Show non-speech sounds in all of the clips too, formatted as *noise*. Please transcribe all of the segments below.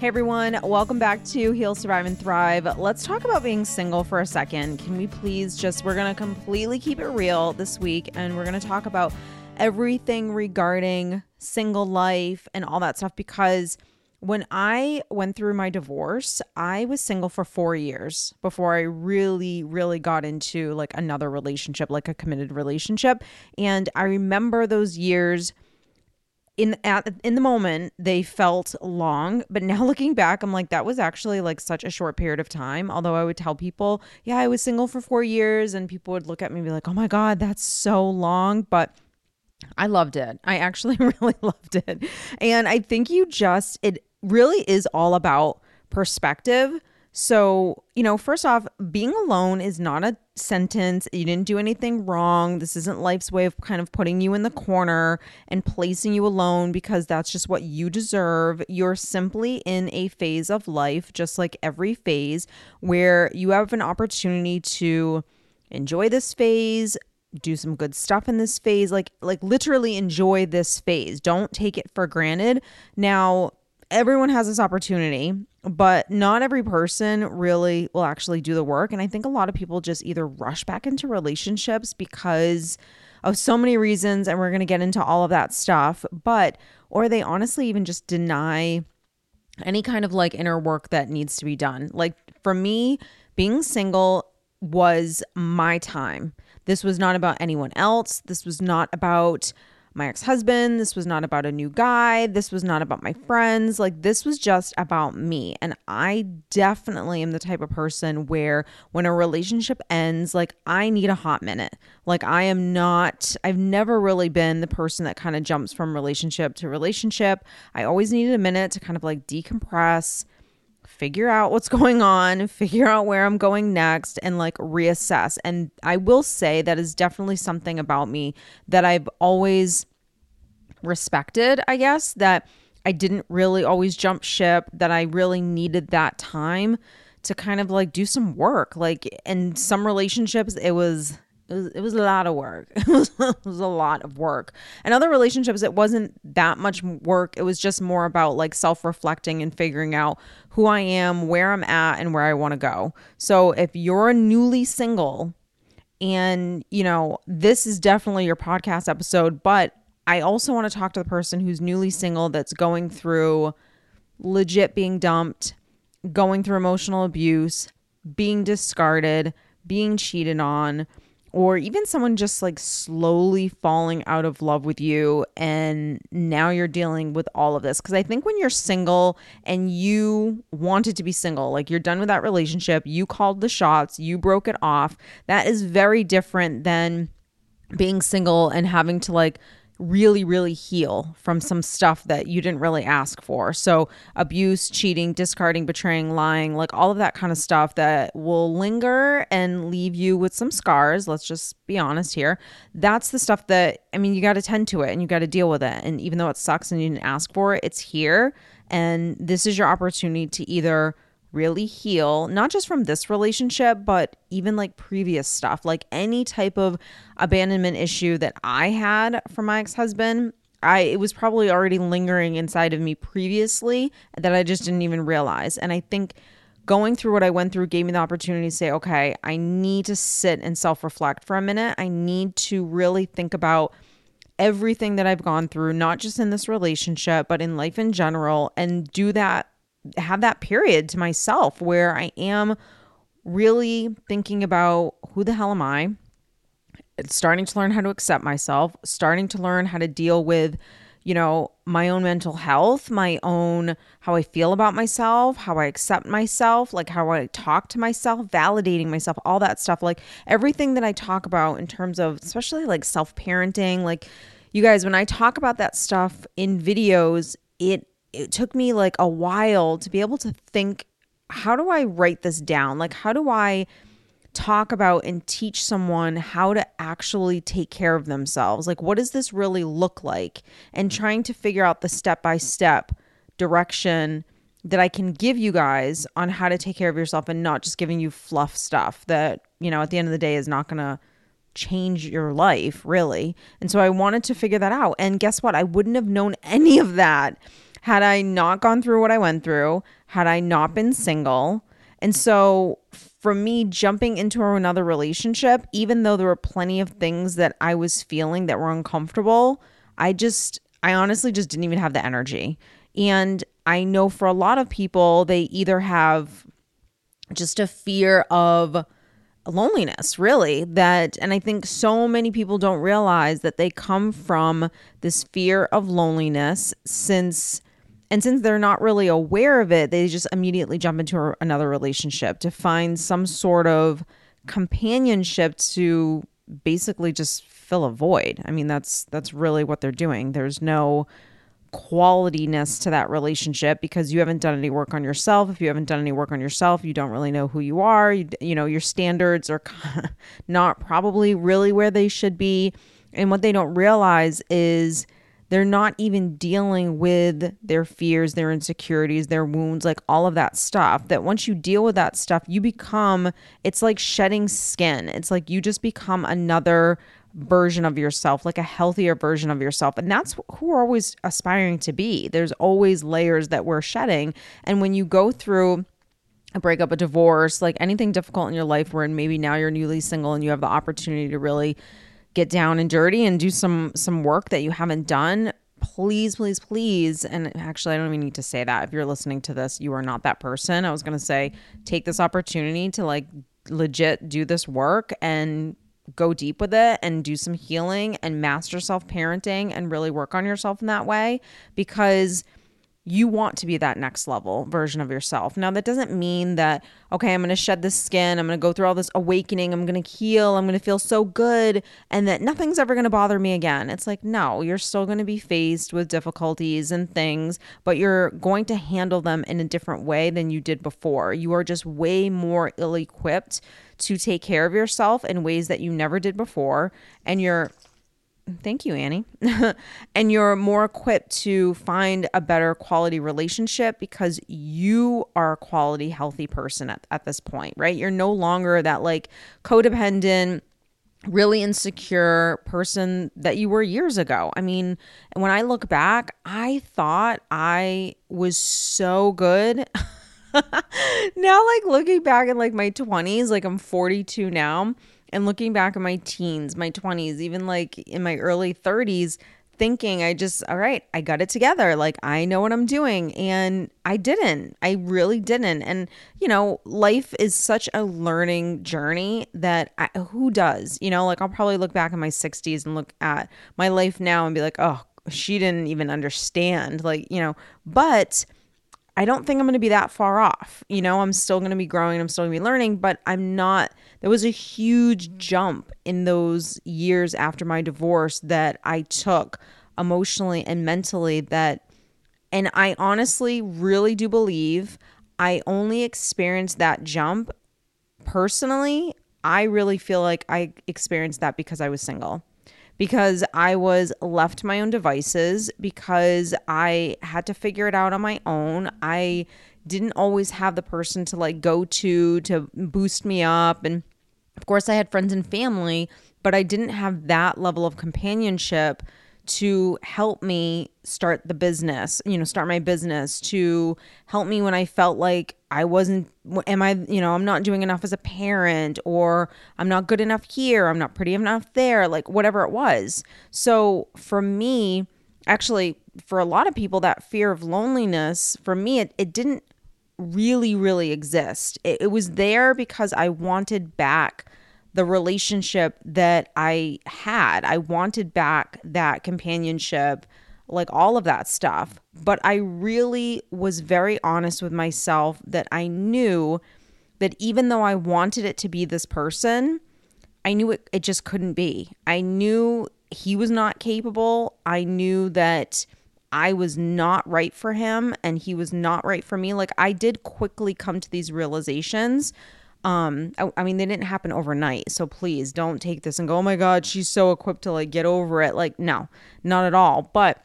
Hey everyone, welcome back to Heal, Survive, and Thrive. Let's talk about being single for a second. Can we please just, we're going to completely keep it real this week and we're going to talk about everything regarding single life and all that stuff because when I went through my divorce, I was single for four years before I really, really got into like another relationship, like a committed relationship. And I remember those years in at in the moment they felt long but *laughs* now looking back i'm like that was actually like such a short period of time although i would tell people yeah i was single for 4 years and people would look at me and be like oh my god that's so long but I loved it. I actually *laughs* really loved it. And I think you just, it really is all about perspective. So, you know, first off, being alone is not a sentence. You didn't do anything wrong. This isn't life's way of kind of putting you in the corner and placing you alone because that's just what you deserve. You're simply in a phase of life, just like every phase, where you have an opportunity to enjoy this phase, do some good stuff in this phase like like literally enjoy this phase don't take it for granted now everyone has this opportunity, but not every person really will actually do the work. And I think a lot of people just either rush back into relationships because of so many reasons. And we're going to get into all of that stuff, but, or they honestly even just deny any kind of like inner work that needs to be done. Like for me, being single was my time. This was not about anyone else. This was not about my ex husband. This was not about a new guy. This was not about my friends. Like, this was just about me. And I definitely am the type of person where when a relationship ends, like, I need a hot minute. Like, I am not, I've never really been the person that kind of jumps from relationship to relationship. I always needed a minute to kind of like decompress figure out what's *laughs* going on, figure out where I'm going next, and like reassess. And I will say that is definitely something about me that I've always respected, I guess, that I didn't really always jump ship, that I really needed that time to kind of like do some work. Like in some relationships, it was it was, it was a lot of work. *laughs* It was, it was a lot of work. And other relationships, it wasn't that much work. It was just more about like self reflecting and figuring out who I am, where I'm at, and where I want to go. So if you're newly single, and you know, this is definitely your podcast episode, but I also want to talk to the person who's newly single that's going through legit being dumped, going through emotional abuse, being discarded, being cheated on or even someone just like slowly falling out of love with you and now you're dealing with all of this. Because i think when you're single and you wanted to be single like you're done with that relationship you called the shots you broke it off that is very different than being single and having to like really, really heal from some stuff that you didn't really ask for. So, abuse, cheating, discarding, betraying, lying, like all of that kind of stuff that will linger and leave you with some scars. Let's just be honest here. That's the stuff that, I mean, you got to tend to it and you got to deal with it. And even though it sucks and you didn't ask for it, it's here. And this is your opportunity to either really heal, not just from this relationship, but even like previous stuff, like any type of abandonment issue that I had from my ex husband. I it was probably already lingering inside of me previously that I just didn't even realize. And I think going through what I went through gave me the opportunity to say, okay, I need to sit and self reflect for a minute. I need to really think about everything that I've gone through, not just in this relationship, but in life in general, and do that have that period to myself where I am really thinking about who the hell am I? starting to learn how to accept myself, starting to learn how to deal with, you know, my own mental health, my own how I feel about myself, how I accept myself, like how I talk to myself, validating myself, all that stuff. Like everything that I talk about in terms of, especially like self parenting, like you guys, when I talk about that stuff in videos, it it took me like a while to be able to think how do I write this down? Like, how do I talk about and teach someone how to actually take care of themselves? Like, what does this really look like? And trying to figure out the step by step direction that I can give you guys on how to take care of yourself and not just giving you fluff stuff that, you know, at the end of the day is not going to change your life, really. And so I wanted to figure that out. And guess what? I wouldn't have known any of that had I not gone through what I went through, had I not been single. And so for me, jumping into another relationship, even though there were plenty of things that I was feeling that were uncomfortable, I just, I honestly just didn't even have the energy. And I know for a lot of people, they either have just a fear of loneliness, really. That, and I think so many people don't realize that they come from this fear of loneliness since. And since they're not really aware of it, they just immediately jump into another relationship to find some sort of companionship to basically just fill a void. I mean, that's that's really what they're doing. There's no qualityness to that relationship because you haven't done any work on yourself. If you haven't done any work on yourself, you don't really know who you are. You, you know, your standards are *laughs* not probably really where they should be. And what they don't realize is they're not even dealing with their fears, their insecurities, their wounds, like all of that stuff. That once you deal with that stuff, you become, it's like shedding skin. It's like you just become another version of yourself, like a healthier version of yourself. And that's who we're always aspiring to be. There's always layers that we're shedding. And when you go through a breakup, a divorce, like anything difficult in your life where maybe now you're newly single and you have the opportunity to really get down and dirty and do some some work that you haven't done, please, please, please. And actually, I don't even need to say that. If you're listening to this, you are not that person. I was going to say, take this opportunity to like legit do this work and go deep with it and do some healing and master self parenting and really work on yourself in that way because you want to be that next level version of yourself. Now, that doesn't mean that, okay, I'm going to shed this skin, I'm going to go through all this awakening, I'm going to heal, I'm going to feel so good, and that nothing's ever going to bother me again. It's like, no, you're still going to be faced with difficulties and things, but you're going to handle them in a different way than you did before. You are just way more ill equipped to take care of yourself in ways that you never did before, and you're Thank you, Annie. *laughs* and you're more equipped to find a better quality relationship because you are a quality, healthy person at, at this point, right? You're no longer that like codependent, really insecure person that you were years ago. I mean, when I look back, I thought I was so good. *laughs* now, like looking back in like my 20s, like I'm 42 now and looking back at my teens, my 20s, even like in my early 30s, thinking I just, all right, I got it together. Like I know what I'm doing. And I didn't. I really didn't. And, you know, life is such a learning journey that I, who does? You know, like I'll probably look back in my 60s and look at my life now and be like, oh, she didn't even understand. Like, you know, but I don't think I'm going to be that far off. You know, I'm still going to be growing, I'm still going to be learning, but I'm not. There was a huge jump in those years after my divorce that I took emotionally and mentally that and I honestly really do believe I only experienced that jump personally. I really feel like I experienced that because I was single because I was left to my own devices, because I had to figure it out on my own. I didn't always have the person to like go to to boost me up. And of course, I had friends and family, but I didn't have that level of companionship to help me start the business, you know, start my business, to help me when I felt like I wasn't, am I, you know, I'm not doing enough as a parent, or I'm not good enough here, I'm not pretty enough there, like whatever it was. So for me, actually, for a lot of people, that fear of loneliness, for me, it, it didn't really, really exist. It, it was there because I wanted back the relationship that I had. I wanted back that companionship, like all of that stuff. But I really was very honest with myself that I knew that even though I wanted it to be this person, I knew it, it just couldn't be. I knew he was not capable. I knew that I was not right for him and he was not right for me. Like I did quickly come to these realizations um I, I, mean they didn't happen overnight so please don't take this and go oh my god she's so equipped to like get over it. Like no not at all. But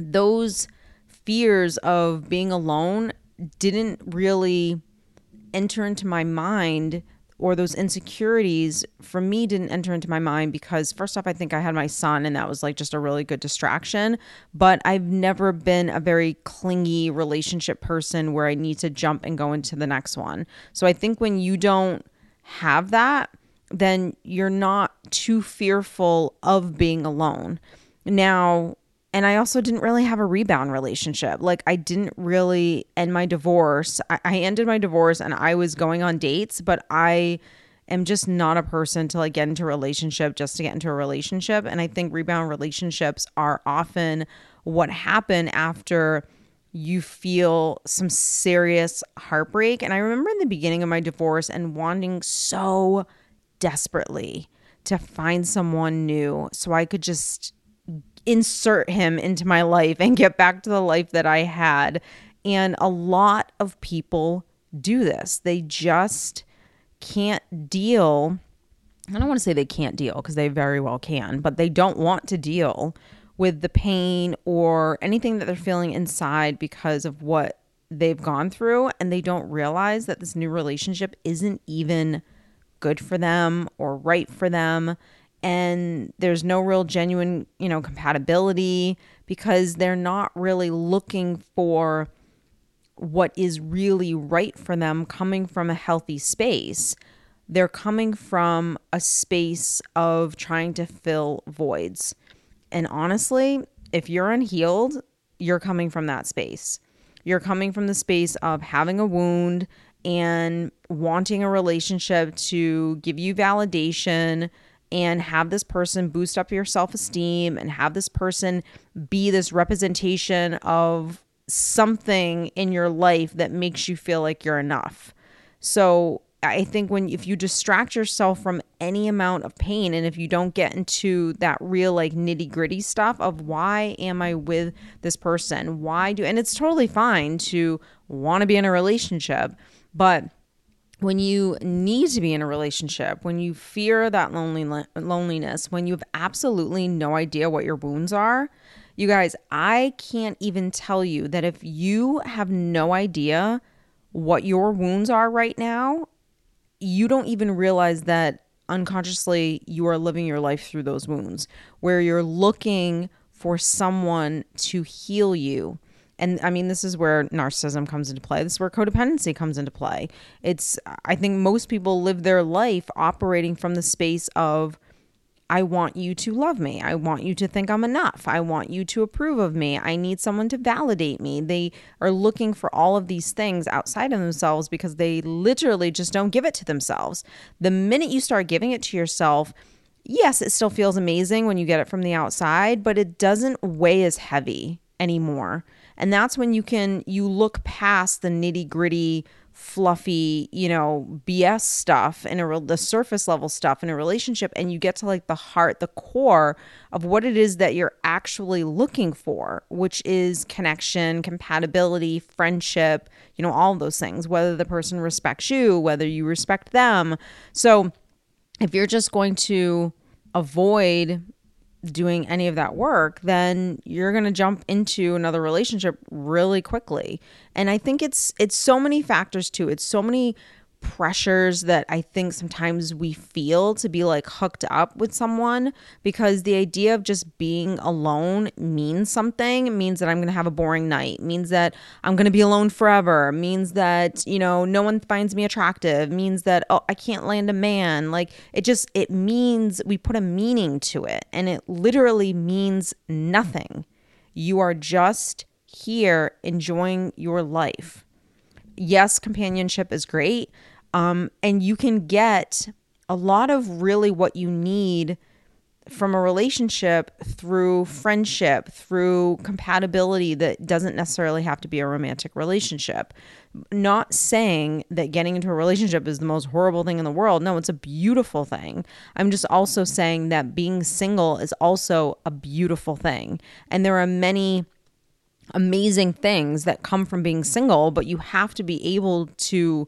those fears of being alone didn't really enter into my mind or those insecurities for me didn't enter into my mind because first off I think I had my son and that was like just a really good distraction but I've never been a very clingy relationship person where I need to jump and go into the next one. So I think when you don't have that then you're not too fearful of being alone. Now, and I also didn't really have a rebound relationship. Like, I didn't really end my divorce. I, I ended my divorce and I was going on dates, but I am just not a person to like get into a relationship just to get into a relationship. And I think rebound relationships are often what happen after you feel some serious heartbreak. And I remember in the beginning of my divorce and wanting so desperately to find someone new so I could just insert him into my life and get back to the life that I had. And a lot of people do this. They just can't deal. I don't want to say they can't deal because they very well can, but they don't want to deal with the pain or anything that they're feeling inside because of what they've gone through. And they don't realize that this new relationship isn't even good for them or right for them and there's no real genuine, you know, compatibility because they're not really looking for what is really right for them coming from a healthy space. They're coming from a space of trying to fill voids. And honestly, if you're unhealed, you're coming from that space. You're coming from the space of having a wound and wanting a relationship to give you validation, and have this person boost up your self esteem and have this person be this representation of something in your life that makes you feel like you're enough. So I think when if you distract yourself from any amount of pain and if you don't get into that real like nitty gritty stuff of why am I with this person? Why do and it's totally fine to want to be in a relationship, but when you need to be in a relationship, when you fear that lonely, loneliness, when you have absolutely no idea what your wounds are, you guys, I can't even tell you that if you have no idea what your wounds are right now, you don't even realize that unconsciously you are living your life through those wounds, where you're looking for someone to heal you and I mean, this is where narcissism comes into play. This is where codependency comes into play. It's, I think most people live their life operating from the space of, I want you to love me. I want you to think I'm enough. I want you to approve of me. I need someone to validate me. They are looking for all of these things outside of themselves because they literally just don't give it to themselves. The minute you start giving it to yourself, yes, it still feels amazing when you get it from the outside, but it doesn't weigh as heavy anymore and that's when you can you look past the nitty-gritty fluffy, you know, BS stuff and a the surface level stuff in a relationship and you get to like the heart, the core of what it is that you're actually looking for, which is connection, compatibility, friendship, you know, all those things, whether the person respects you, whether you respect them. So, if you're just going to avoid doing any of that work, then you're going to jump into another relationship really quickly. And I think it's it's so many factors too. It's so many pressures that I think sometimes we feel to be like hooked up with someone because the idea of just being alone means something. It means that I'm going to have a boring night, it means that I'm going to be alone forever, it means that, you know, no one finds me attractive, it means that oh, I can't land a man. Like it just it means we put a meaning to it and it literally means nothing. You are just here enjoying your life. Yes, companionship is great, um, and you can get a lot of really what you need from a relationship through friendship, through compatibility that doesn't necessarily have to be a romantic relationship. Not saying that getting into a relationship is the most horrible thing in the world. No, it's a beautiful thing. I'm just also saying that being single is also a beautiful thing. And there are many amazing things that come from being single, but you have to be able to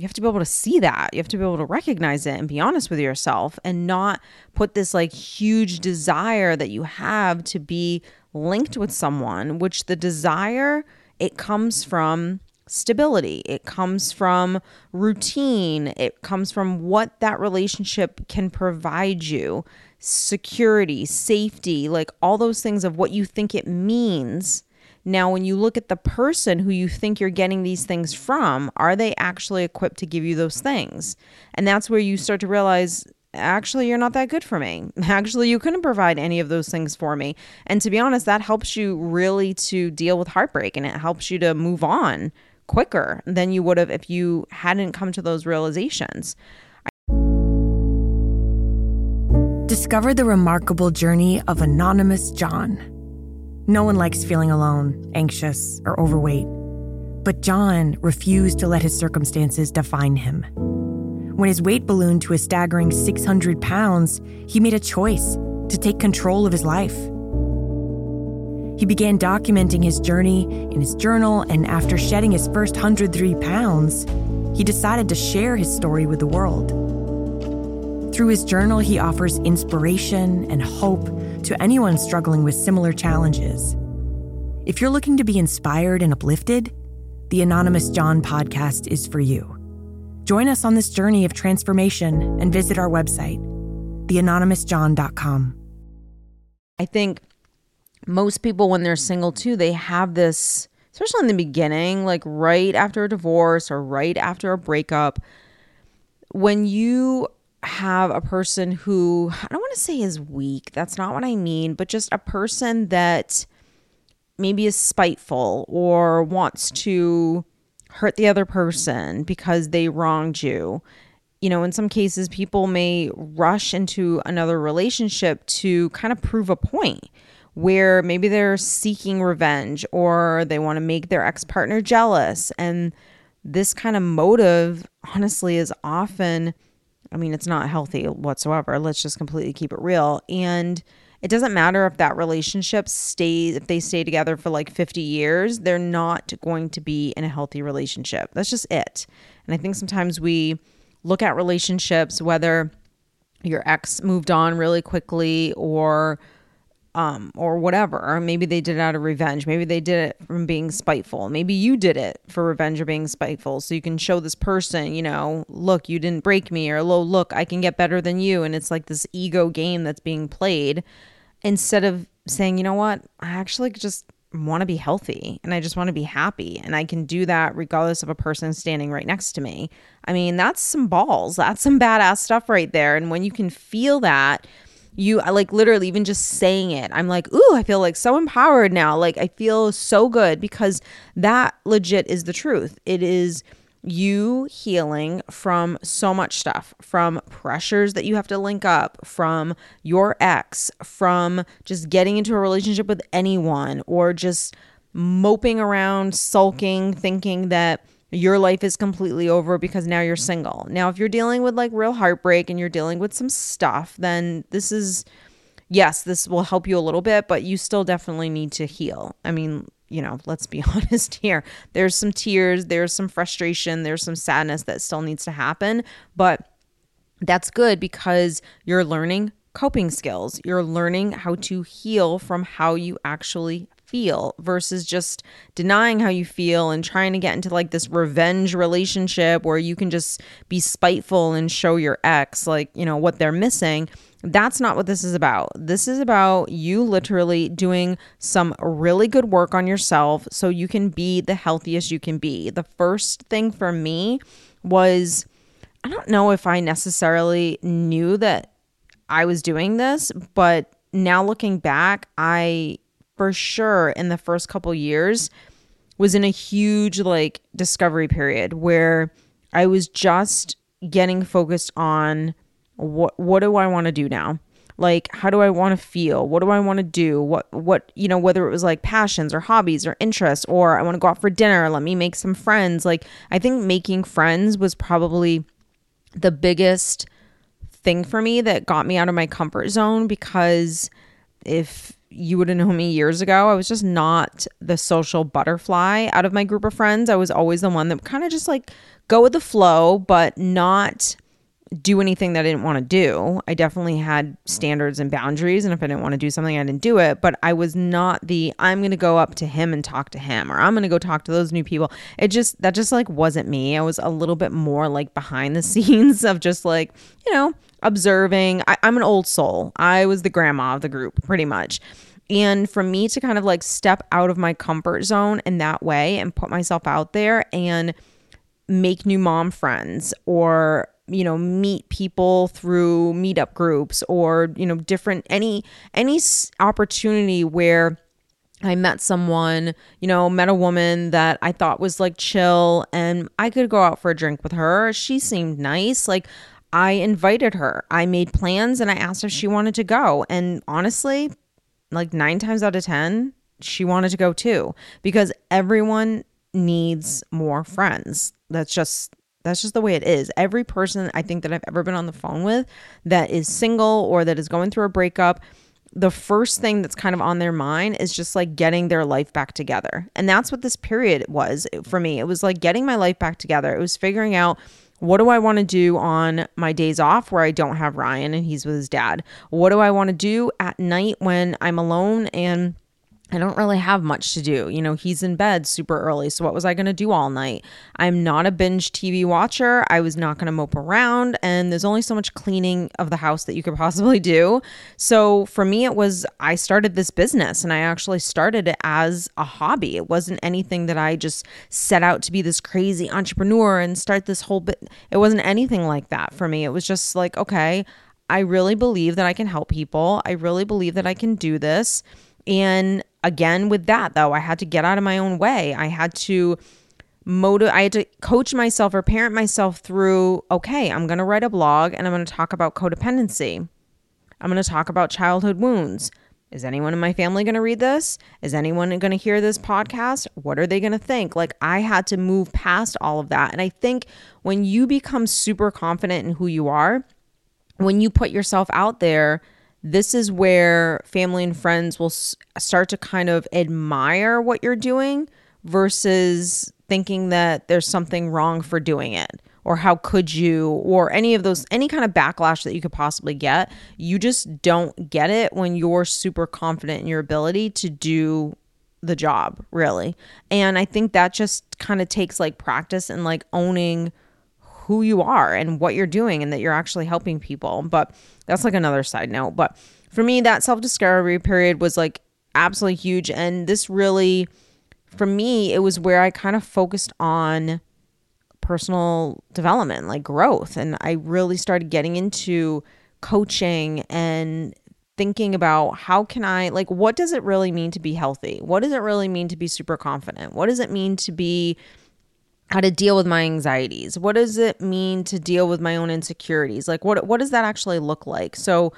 you have to be able to see that. You have to be able to recognize it and be honest with yourself and not put this like huge desire that you have to be linked with someone, which the desire it comes from stability, it comes from routine, it comes from what that relationship can provide you security, safety, like all those things of what you think it means. Now, when you look at the person who you think you're getting these things from, are they actually equipped to give you those things? And that's where you start to realize actually you're not that good for me. *laughs* Actually, you couldn't provide any of those things for me. And to be honest, that helps you really to deal with heartbreak and it helps you to move on quicker than you would have if you hadn't come to those realizations. Discover the remarkable journey of Anonymous John. No one likes feeling alone, anxious, or overweight. But John refused to let his circumstances define him. When his weight ballooned to a staggering 600 pounds, he made a choice to take control of his life. He began documenting his journey in his journal, and after shedding his first 103 pounds, he decided to share his story with the world. Through his journal, he offers inspiration and hope to anyone struggling with similar challenges. If you're looking to be inspired and uplifted, the Anonymous John podcast is for you. Join us on this journey of transformation and visit our website, theanonymousjohn.com. I think most people, when they're single too, they have this, especially in the beginning, like right after a divorce or right after a breakup, when you have a person who I don't want to say is weak. That's not what I mean, but just a person that maybe is spiteful or wants to hurt the other person because they wronged you. You know, in some cases, people may rush into another relationship to kind of prove a point where maybe they're seeking revenge or they want to make their ex partner jealous. And this kind of motive, honestly, is often I mean, it's not healthy whatsoever. Let's just completely keep it real. And it doesn't matter if that relationship stays, if they stay together for like 50 years, they're not going to be in a healthy relationship. That's just it. And I think sometimes we look at relationships, whether your ex moved on really quickly or um, or whatever. Maybe they did it out of revenge. Maybe they did it from being spiteful. Maybe you did it for revenge or being spiteful. So you can show this person, you know, look, you didn't break me, or look, I can get better than you. And it's like this ego game that's being played instead of saying, you know what, I actually just want to be healthy and I just want to be happy. And I can do that regardless of a person standing right next to me. I mean, that's some balls. That's some badass stuff right there. And when you can feel that, you like literally even just saying it i'm like ooh i feel like so empowered now. Like i feel so good because that legit is the truth. It is you healing from so much stuff from pressures that you have to link up from your ex from just getting into a relationship with anyone or just moping around sulking thinking that your life is completely over because now you're single. Now, if you're dealing with like real heartbreak and you're dealing with some stuff, then this is, yes, this will help you a little bit, but you still definitely need to heal. I mean, you know, let's be *laughs* honest here. There's some tears, there's some frustration, there's some sadness that still needs to happen, but that's good because you're learning coping skills. You're learning how to heal from how you actually feel versus just denying how you feel and trying to get into like this revenge relationship where you can just be spiteful and show your ex like, you know, what they're missing. That's not what this is about. This is about you literally doing some really good work on yourself so you can be the healthiest you can be. The first thing for me was I don't know if I necessarily knew that I was doing this, but now looking back, I for sure in the first couple years was in a huge like discovery period where I was just getting focused on what what do I want to do now? Like how do I want to feel? What do I want to do? What what you know whether it was like passions or hobbies or interests or I want to go out for dinner, let me make some friends. Like I think making friends was probably the biggest thing for me that got me out of my comfort zone because if you would have known me years ago, I was just not the social butterfly out of my group of friends. I was always the one that kind of just like go with the flow, but not do anything that I didn't want to do. I definitely had standards and boundaries. And if I didn't want to do something, I didn't do it. But I was not the, I'm going to go up to him and talk to him, or I'm going to go talk to those new people. It just, that just like wasn't me. I was a little bit more like behind the *laughs* scenes of just like, you know, observing. I, I'm an old soul. I was the grandma of the group pretty much. And for me to kind of like step out of my comfort zone in that way and put myself out there and make new mom friends or you know meet people through meetup groups or you know different any any opportunity where I met someone, you know, met a woman that I thought was like chill and I could go out for a drink with her. She seemed nice. Like I invited her. I made plans and I asked if she wanted to go. And honestly, like 9 times out of 10, she wanted to go too because everyone needs more friends. That's just that's just the way it is. Every person I think that I've ever been on the phone with that is single or that is going through a breakup, the first thing that's kind of on their mind is just like getting their life back together. And that's what this period was for me. It was like getting my life back together. It was figuring out what do I want to do on my days off where I don't have Ryan and he's with his dad? What do I want to do at night when I'm alone and I don't really have much to do. You know, he's in bed super early. So, what was I going to do all night? I'm not a binge TV watcher. I was not going to mope around. And there's only so much cleaning of the house that you could *laughs* possibly do. So, for me, it was I started this business and I actually started it as a hobby. It wasn't anything that I just set out to be this crazy entrepreneur and start this whole bit. It wasn't anything like that for me. It was just like, okay, I really believe that I can help people. I really believe that I can do this. And again, with that though, I had to get out of my own way. I had to motive I had to coach myself or parent myself through, okay, I'm going to write a blog and I'm going to talk about codependency. I'm going to talk about childhood wounds. Is anyone in my family going to read this? Is anyone going to hear this podcast? What are they going to think? Like, I had to move past all of that. And I think when you become super confident in who you are, when you put yourself out there, this is where family and friends will s- start to kind of admire what you're doing versus thinking that there's something wrong for doing it or how could you or any of those any kind of backlash that you could possibly get. You just don't get it when you're super confident in your ability to do the job really. And i think that just kind of takes like practice and like owning who you are and what you're doing and that you're actually helping people. But that's like another side note. But for me, that self discovery period was like absolutely huge. And this really, for me, it was where I kind of focused on personal development, like growth. And I really started getting into coaching and thinking about how can I, like, what does it really mean to be healthy? What does it really mean to be super confident? What does it mean to be how to deal with my anxieties. What does it mean to deal with my own insecurities? Like what what does that actually look like? So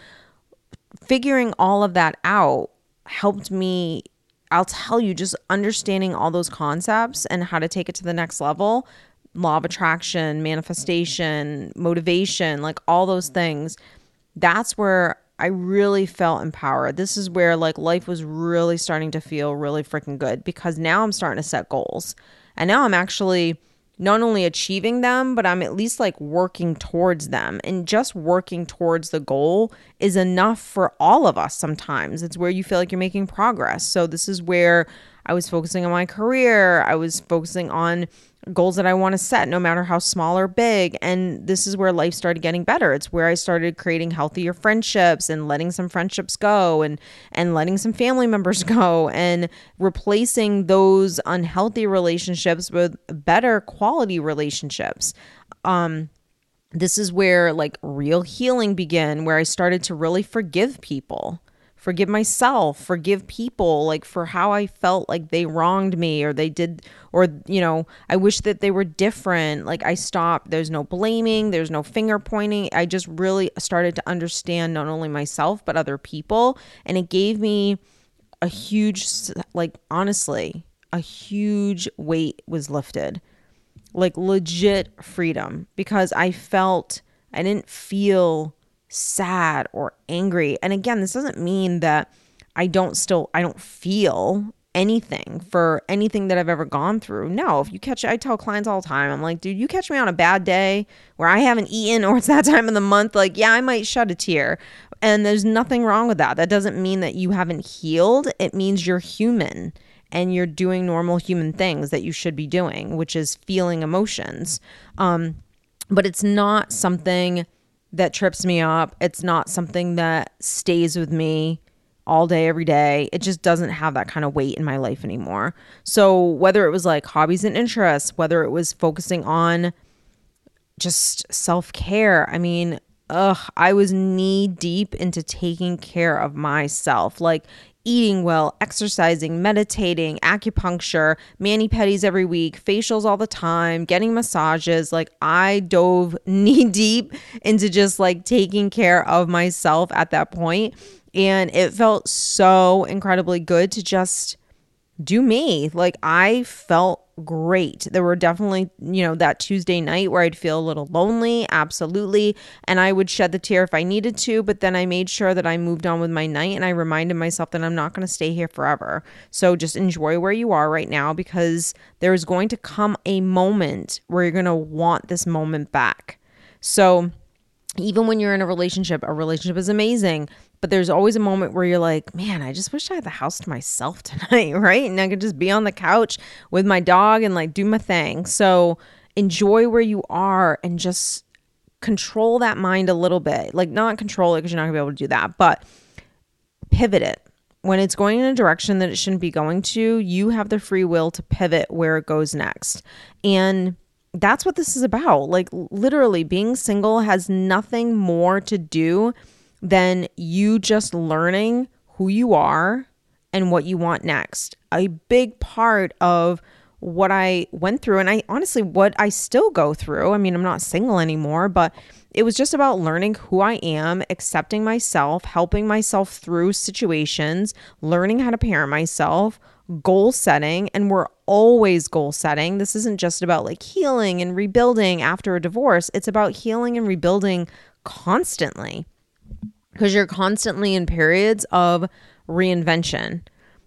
figuring all of that out helped me I'll tell you just understanding all those concepts and how to take it to the next level, law of attraction, manifestation, motivation, like all those things. That's where I really felt empowered. This is where like life was really starting to feel really freaking good because now I'm starting to set goals. And now I'm actually not only achieving them, but I'm at least like working towards them. And just working towards the goal is enough for all of us sometimes. It's where you feel like you're making progress. So, this is where I was focusing on my career, I was focusing on goals that I want to set, no matter how small or big. And this is where life started getting better. It's where I started creating healthier friendships and letting some friendships go and and letting some family members *laughs* go and replacing those unhealthy relationships with better quality relationships. Um this is where like real healing began, where I started to really forgive people forgive myself, forgive people like for how I felt like they wronged me or they did or you know, I wish that they were different. Like I stopped. There's no blaming, there's no finger pointing. I just really started to understand not only myself but other people and it gave me a huge like honestly, a huge weight was lifted. Like legit freedom because I felt I didn't feel sad or angry. And again, this doesn't mean that I don't still I don't feel anything for anything that I've ever gone through. No, if you catch I tell clients all the time, I'm like, dude, you catch me on a bad day where I haven't eaten or it's that time of the month, like, yeah, I might shed a tear. And there's nothing wrong with that. That doesn't mean that you haven't healed. It means you're human and you're doing normal human things that you should be doing, which is feeling emotions. Um, but it's not something that trips me up. It's not something that stays with me all day, every day. It just doesn't have that kind of weight in my life anymore. So, whether it was like hobbies and interests, whether it was focusing on just self care, I mean, ugh, I was knee deep into taking care of myself, like eating well, exercising, meditating, acupuncture, mani pedis every week, facials all the time, getting massages. Like I dove *laughs* knee deep into just like taking care of myself at that point and it felt so incredibly good to just do me. Like I felt great. There were definitely, you know, that Tuesday night where I'd feel a little lonely, absolutely. And I would shed the tear if I needed to, but then I made sure that I moved on with my night and I reminded myself that I'm not going to stay here forever. So just enjoy where you are right now because there's going to come a moment where you're going to want this moment back. So even when you're in a relationship, a relationship is amazing. But there's always a moment where you're like, man, I just wish I had the house to myself *laughs* tonight, right? And I could just be on the couch with my dog and like do my thing. So enjoy where you are and just control that mind a little bit. Like, not control it because you're not gonna be able to do that, but pivot it. When it's going in a direction that it shouldn't be going to, you have the free will to pivot where it goes next. And that's what this is about. Like, literally, being single has nothing more to do than you just learning who you are and what you want next. A big part of what I went through, and I honestly, what I still go through. I mean, I'm not single anymore, but it was just about learning who I am, accepting myself, helping myself through situations, learning how to parent myself, goal setting. And we're always goal setting. This isn't just about like healing and rebuilding after a divorce, it's about healing and rebuilding constantly because you're constantly in periods of reinvention.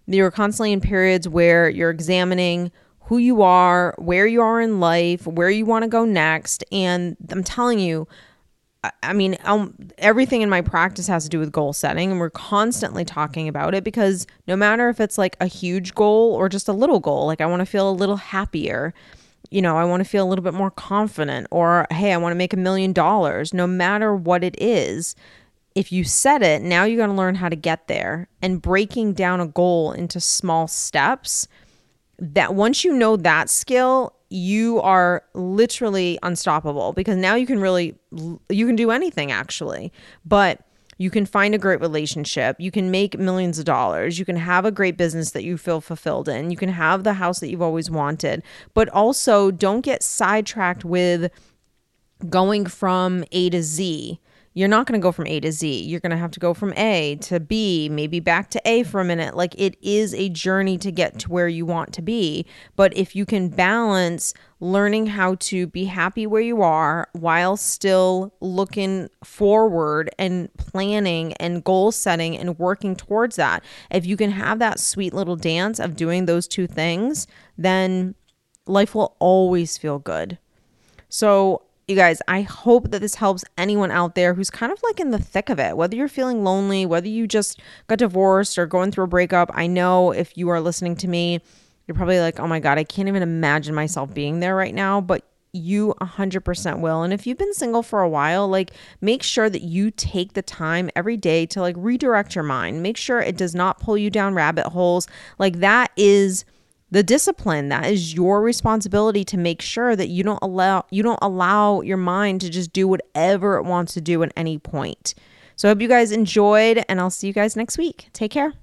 You're constantly in periods where you're examining who you are, where you are in life, where you want to go next. And I'm telling you, I mean, um, everything in my practice has to do with goal setting, and we're constantly talking about it because no matter if it's like a huge goal or just a little goal, like I want to feel a little happier, you know, I want to feel a little bit more confident, or hey, I want to make a million dollars, no matter what it is, if you set it, now you got to learn how to get there and breaking down a goal into small steps. That once you know that skill, you are literally unstoppable because now you can really you can do anything actually. But you can find a great relationship. You can make millions of dollars. You can have a great business that you feel fulfilled in. You can have the house that you've always wanted. But also, don't get sidetracked with going from A to Z you're not going to go from A to Z. You're going to have to go from A to B, maybe back to A for a minute. Like it is a journey to get to where you want to be. But if you can balance learning how to be happy where you are while still looking forward and planning and goal setting and working towards that, if you can have that sweet little dance of doing those two things, then life will always feel good. So you guys, I hope that this helps anyone out there who's kind of like in the thick of it, whether you're feeling lonely, whether you just got divorced or going through a breakup. I know if you are listening to me, you're probably like, oh my God, I can't even imagine myself being there right now. But you 100% will. And if you've been single for a while, like make sure that you take the time every day to like redirect your mind. Make sure it does not pull you down rabbit holes. Like that is the discipline that is your responsibility to make sure that you don't allow you don't allow your mind to just do whatever it wants to do at any point. So i hope you guys enjoyed and i'll see you guys next week. Take care